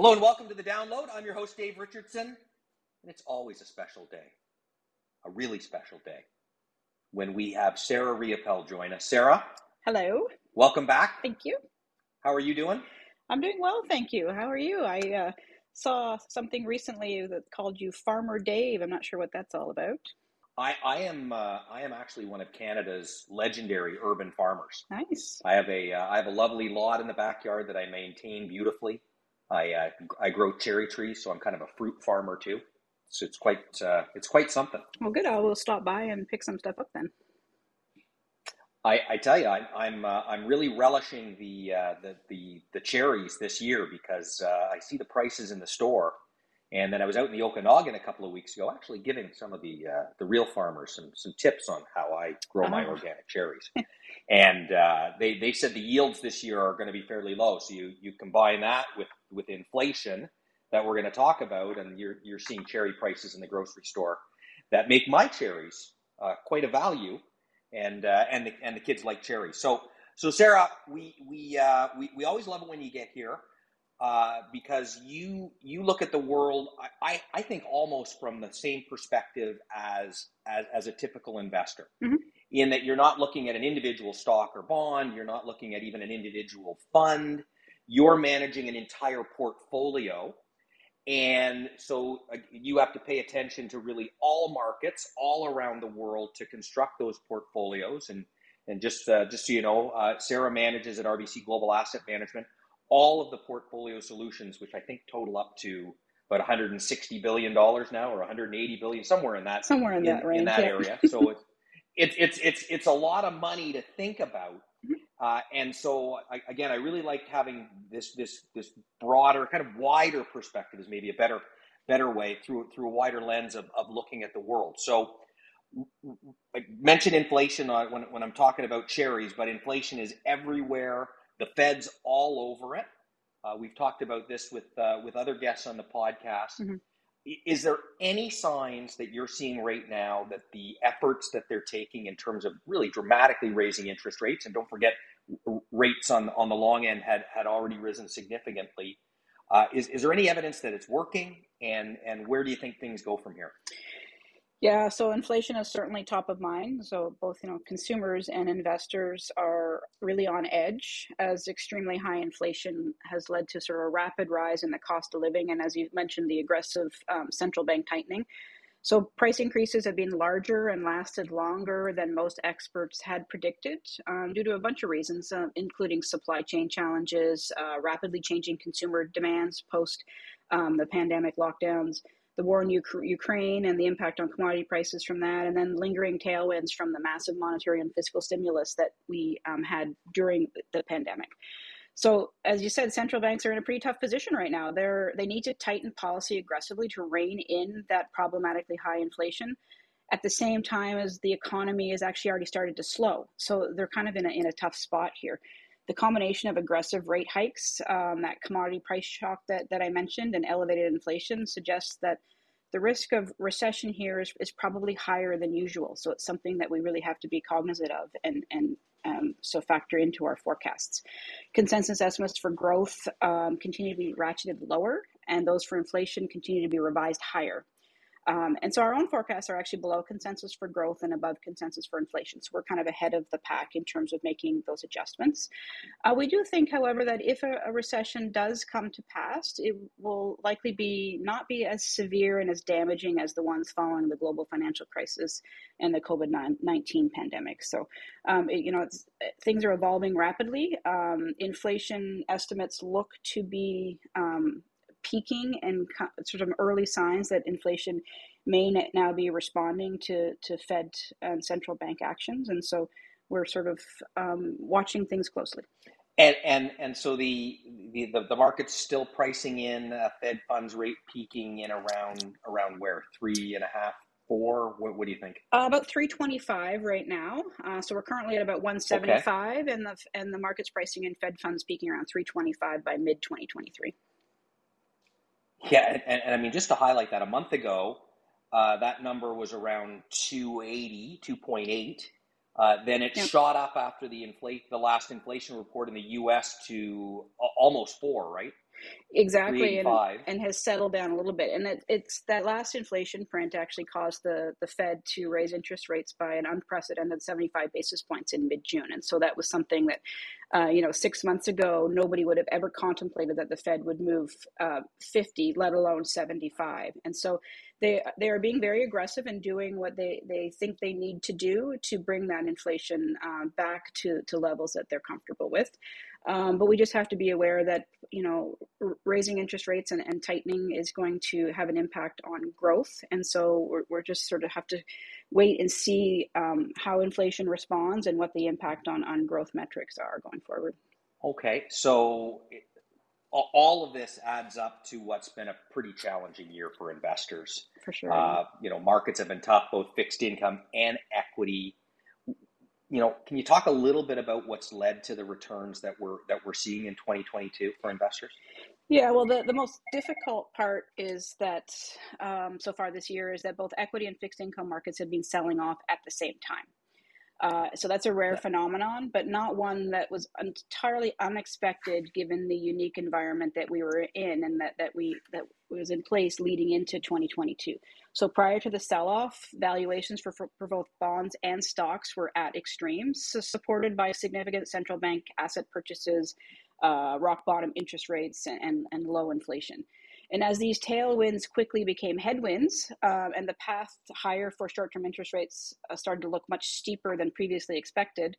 Hello and welcome to the download. I'm your host, Dave Richardson, and it's always a special day, a really special day, when we have Sarah Riopelle join us. Sarah, Hello. welcome back. Thank you. How are you doing? I'm doing well, thank you. How are you? I uh, saw something recently that called you Farmer Dave. I'm not sure what that's all about. I, I am uh, I am actually one of Canada's legendary urban farmers. Nice. I have a uh, I have a lovely lot in the backyard that I maintain beautifully. I uh, I grow cherry trees, so I'm kind of a fruit farmer too. So it's quite uh, it's quite something. Well, good. I will stop by and pick some stuff up then. I, I tell you, I'm I'm, uh, I'm really relishing the, uh, the the the cherries this year because uh, I see the prices in the store, and then I was out in the Okanagan a couple of weeks ago, actually giving some of the uh, the real farmers some some tips on how I grow my Ah. organic cherries, and uh, they they said the yields this year are going to be fairly low. So you you combine that with with inflation that we're going to talk about, and you're you're seeing cherry prices in the grocery store that make my cherries uh, quite a value and uh, and the and the kids like cherries. So so Sarah, we we uh, we we always love it when you get here uh, because you you look at the world. I, I I think almost from the same perspective as as as a typical investor. Mhm. In that you're not looking at an individual stock or bond, you're not looking at even an individual fund. You're managing an entire portfolio and so uh, you have to pay attention to really all markets all around the world to construct those portfolios. And and just uh, just so you know, uh, Sarah manages at RBC Global Asset Management all of the portfolio solutions, which I think total up to about 160 billion dollars now, or 180 billion, somewhere in that Somewhere in, in, that range. in that yeah. area. So it's it's it's it's it's a lot of money to think about. Mhm. Uh, and so I, again, I really like having this this this broader, kind of wider perspective is maybe a better better way through through a wider lens of, of looking at the world. So I mentioned inflation uh, when, when I'm talking about cherries, but inflation is everywhere. The Fed's all over it. Uh, we've talked about this with uh, with other guests on the podcast. Mhm. Is there any signs that you're seeing right now that the efforts that they're taking in terms of really dramatically raising interest rates, and don't forget rates on on the long end had had already risen significantly. Uh, is is there any evidence that it's working, and and where do you think things go from here? Yeah, so inflation is certainly top of mind. So both, you know, consumers and investors are really on edge as extremely high inflation has led to sort of a rapid rise in the cost of living, and as you mentioned, the aggressive um, central bank tightening. So price increases have been larger and lasted longer than most experts had predicted, um, due to a bunch of reasons, uh, including supply chain challenges, uh, rapidly changing consumer demands post um, the pandemic lockdowns the war in Uk- Ukraine and the impact on commodity prices from that, and then lingering tailwinds from the massive monetary and fiscal stimulus that we um, had during the pandemic. So, as you said, central banks are in a pretty tough position right now. They're they need to tighten policy aggressively to rein in that problematically high inflation. At the same time as the economy has actually already started to slow, so they're kind of in a in a tough spot here the combination of aggressive rate hikes, um, that commodity price shock that, that I mentioned, and elevated inflation suggests that the risk of recession here is, is probably higher than usual. So it's something that we really have to be cognizant of and, and um, so factor into our forecasts. Consensus estimates for growth um, continue to be ratcheted lower, and those for inflation continue to be revised higher. Um, and so our own forecasts are actually below consensus for growth and above consensus for inflation. So we're kind of ahead of the pack in terms of making those adjustments. Uh, we do think, however, that if a, a recession does come to pass, it will likely be not be as severe and as damaging as the ones following the global financial crisis and the COVID nineteen pandemic. So, um, it, you know, things are evolving rapidly. Um, inflation estimates look to be um, peaking and sort of early signs that inflation may now be responding to, to Fed and central bank actions. And so we're sort of um, watching things closely. And and and so the the the, market's still pricing in uh, Fed funds rate peaking in around around where three and a half, four. What, what do you think? Uh, about 325 right now. Uh, so we're currently at about 175, and the and the market's pricing in Fed funds peaking around 325 by mid 2023. Yeah, and, and, and I mean just to highlight that, a month ago, uh, that number was around 280, 2.8. Uh, then it Yep. shot up after the inflate the last inflation report in the U.S. to almost four, right? Exactly and, and, has settled down a little bit and it, it's that last inflation print actually caused the the fed to raise interest rates by an unprecedented 75 basis points in mid-june and so that was something that uh, you know six months ago nobody would have ever contemplated that the fed would move uh, 50 let alone 75 and so they they are being very aggressive and doing what they, they think they need to do to bring that inflation uh, back to, to levels that they're comfortable with. Um, but we just have to be aware that you know raising interest rates and, and tightening is going to have an impact on growth, and so we're, we're just sort of have to wait and see um, how inflation responds and what the impact on on growth metrics are going forward. Okay, so all of this adds up to what's been a pretty challenging year for investors. For sure. Uh, you know, markets have been tough, both fixed income and equity. You know, can you talk a little bit about what's led to the returns that we're that we're seeing in 2022 for investors? Yeah, well, the, the most difficult part is that um, so far this year is that both equity and fixed income markets have been selling off at the same time. Uh, so that's a rare phenomenon, but not one that was entirely unexpected given the unique environment that we were in and that, that we that was in place leading into 2022. So prior to the sell-off, valuations for, for, for both bonds and stocks were at extremes, so supported by significant central bank asset purchases, uh, rock bottom interest rates, and, and, and low inflation. And as these tailwinds quickly became headwinds, uh, and the path higher for short term interest rates uh, started to look much steeper than previously expected,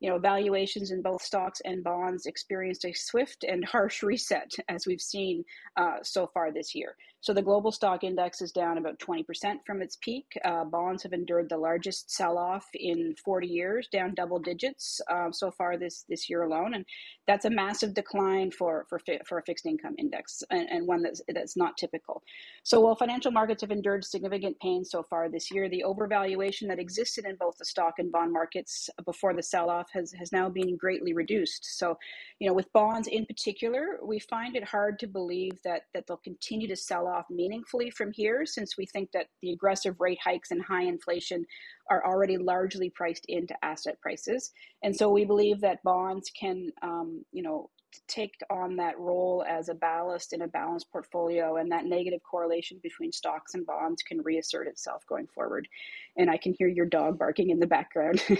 you know, valuations in both stocks and bonds experienced a swift and harsh reset, as we've seen uh, so far this year. So the global stock index is down about 20% from its peak. Uh, bonds have endured the largest sell-off in 40 years, down double digits uh, so far this this year alone, and that's a massive decline for for for a fixed income index and, and one that's that's not typical. So while financial markets have endured significant pain so far this year, the overvaluation that existed in both the stock and bond markets before the sell-off has has now been greatly reduced. So, you know, with bonds in particular, we find it hard to believe that that they'll continue to sell off meaningfully from here since we think that the aggressive rate hikes and high inflation are already largely priced into asset prices. And so we believe that bonds can, um, you know, take on that role as a ballast in a balanced portfolio and that negative correlation between stocks and bonds can reassert itself going forward. And I can hear your dog barking in the background.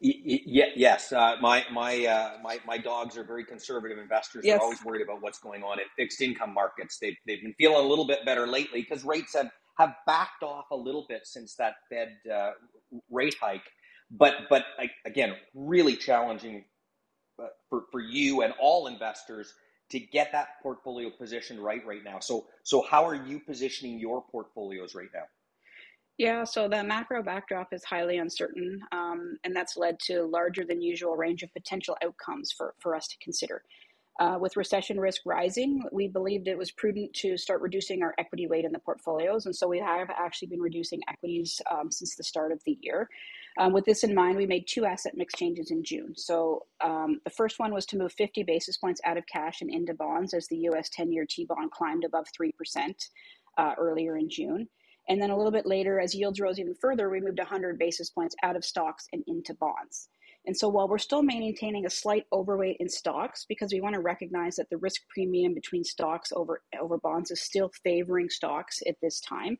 Yeah, yes. Uh, my my uh, my my dogs are very conservative investors. Yes. They're always worried about what's going on in fixed income markets. They've they've been feeling a little bit better lately because rates have have backed off a little bit since that Fed uh, rate hike. But but again, really challenging uh, for for you and all investors to get that portfolio positioned right right now. So so how are you positioning your portfolios right now? Yeah, so the macro backdrop is highly uncertain, um, and that's led to a larger than usual range of potential outcomes for, for us to consider. Uh, with recession risk rising, we believed it was prudent to start reducing our equity weight in the portfolios, and so we have actually been reducing equities um, since the start of the year. Um, with this in mind, we made two asset mix changes in June. So um, the first one was to move 50 basis points out of cash and into bonds as the U.S. 10-year T-bond climbed above three percent uh, earlier in June. And then a little bit later, as yields rose even further, we moved 100 basis points out of stocks and into bonds. And so while we're still maintaining a slight overweight in stocks, because we want to recognize that the risk premium between stocks over, over bonds is still favoring stocks at this time,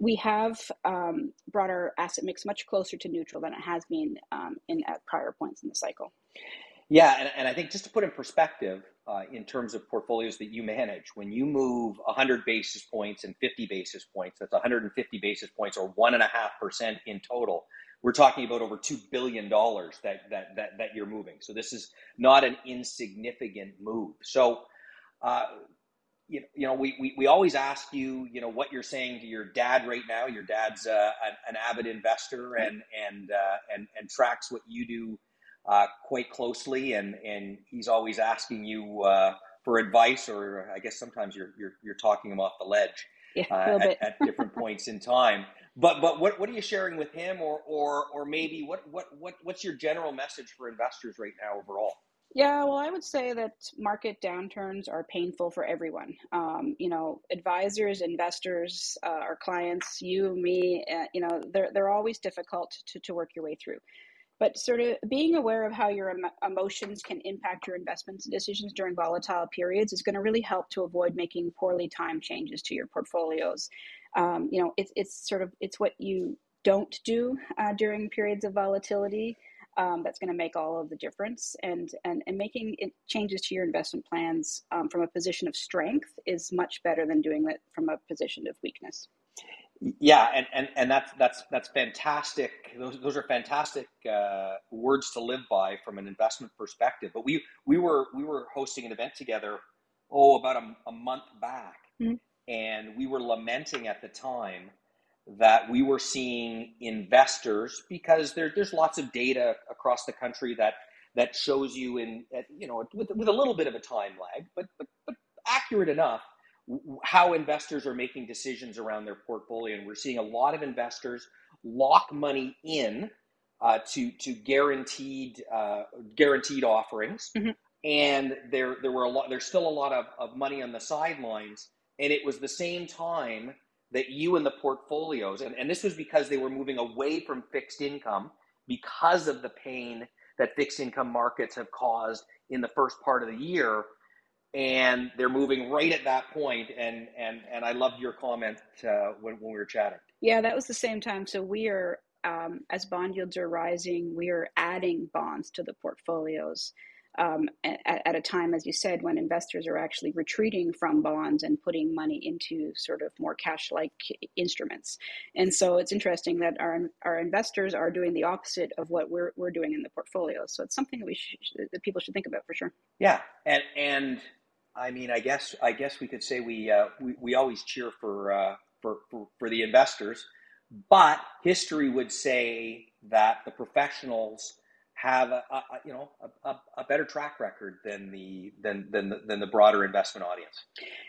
we have um, brought our asset mix much closer to neutral than it has been um, in at prior points in the cycle. Yeah, and, and I think just to put in perspective, uh, in terms of portfolios that you manage, when you move 100 basis points and 50 basis points, that's 150 basis points or one and a half percent in total. We're talking about over two billion dollars that, that that that you're moving. So this is not an insignificant move. So, uh, you, you know, we, we, we always ask you, you know, what you're saying to your dad right now. Your dad's uh, an, an, avid investor and and uh, and and tracks what you do uh, quite closely, and and he's always asking you uh, for advice, or I guess sometimes you're you're, you're talking him off the ledge yeah, uh, at, at, different points in time. But but what, what are you sharing with him, or or or maybe what what what what's your general message for investors right now overall? Yeah, well, I would say that market downturns are painful for everyone. Um, you know, advisors, investors, uh, our clients, you, me, uh, you know, they're they're always difficult to to work your way through. But sort of being aware of how your em- emotions can impact your investment decisions during volatile periods is going to really help to avoid making poorly timed changes to your portfolios. Um, you know, it's it's sort of it's what you don't do uh, during periods of volatility um, that's going to make all of the difference. And and and making changes to your investment plans um, from a position of strength is much better than doing it from a position of weakness. Yeah, and, and, and that's that's that's fantastic. Those, those are fantastic uh, words to live by from an investment perspective. But we we were we were hosting an event together, oh, about a, a month back, mm-hmm. and we were lamenting at the time that we were seeing investors because there, there's lots of data across the country that that shows you in you know with, with a little bit of a time lag, but but, but accurate enough how investors are making decisions around their portfolio. And we're seeing a lot of investors lock money in uh, to to guaranteed uh, guaranteed offerings, mm-hmm. and there there were a lot. There's still a lot of, of money on the sidelines, and it was the same time that you and the portfolios, and, and this was because they were moving away from fixed income because of the pain that fixed income markets have caused in the first part of the year and they're moving right at that point and and and i loved your comment uh, when, when we were chatting yeah that was the same time so we are um, as bond yields are rising we are adding bonds to the portfolios um, at, at, a time, as you said, when investors are actually retreating from bonds and putting money into sort of more cash-like instruments. And so it's interesting that our our investors are doing the opposite of what we're we're doing in the portfolio. So it's something that we should, that people should think about for sure. Yeah, and and I mean, I guess I guess we could say we uh, we, we always cheer for, uh, for, for for the investors, but history would say that the professionals have a, a you know a, a, better track record than the than than the, than the broader investment audience.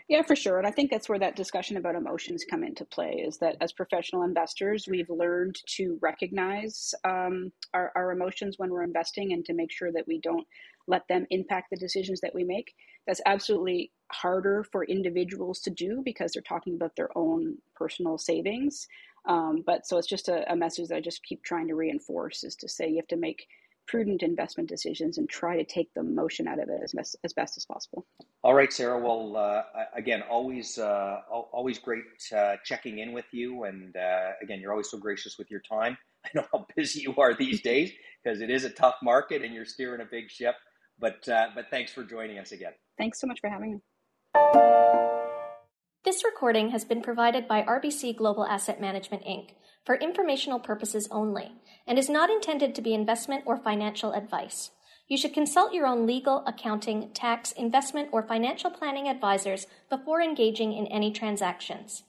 Yeah, for sure, and I think that's where that discussion about emotions come into play. Is that as professional investors, we've learned to recognize um, our, our emotions when we're investing, and to make sure that we don't let them impact the decisions that we make. That's absolutely harder for individuals to do because they're talking about their own personal savings. Um, but so it's just a, a message that I just keep trying to reinforce is to say you have to make prudent investment decisions and try to take the motion out of it as best as, best as possible. All right, Sarah. Well, uh, again, always uh, always great uh, checking in with you, and uh, again, you're always so gracious with your time. I know how busy you are these days because it is a tough market, and you're steering a big ship. But uh, but thanks for joining us again. Thanks so much for having me. This recording has been provided by RBC Global Asset Management Inc. for informational purposes only and is not intended to be investment or financial advice. You should consult your own legal, accounting, tax, investment, or financial planning advisors before engaging in any transactions.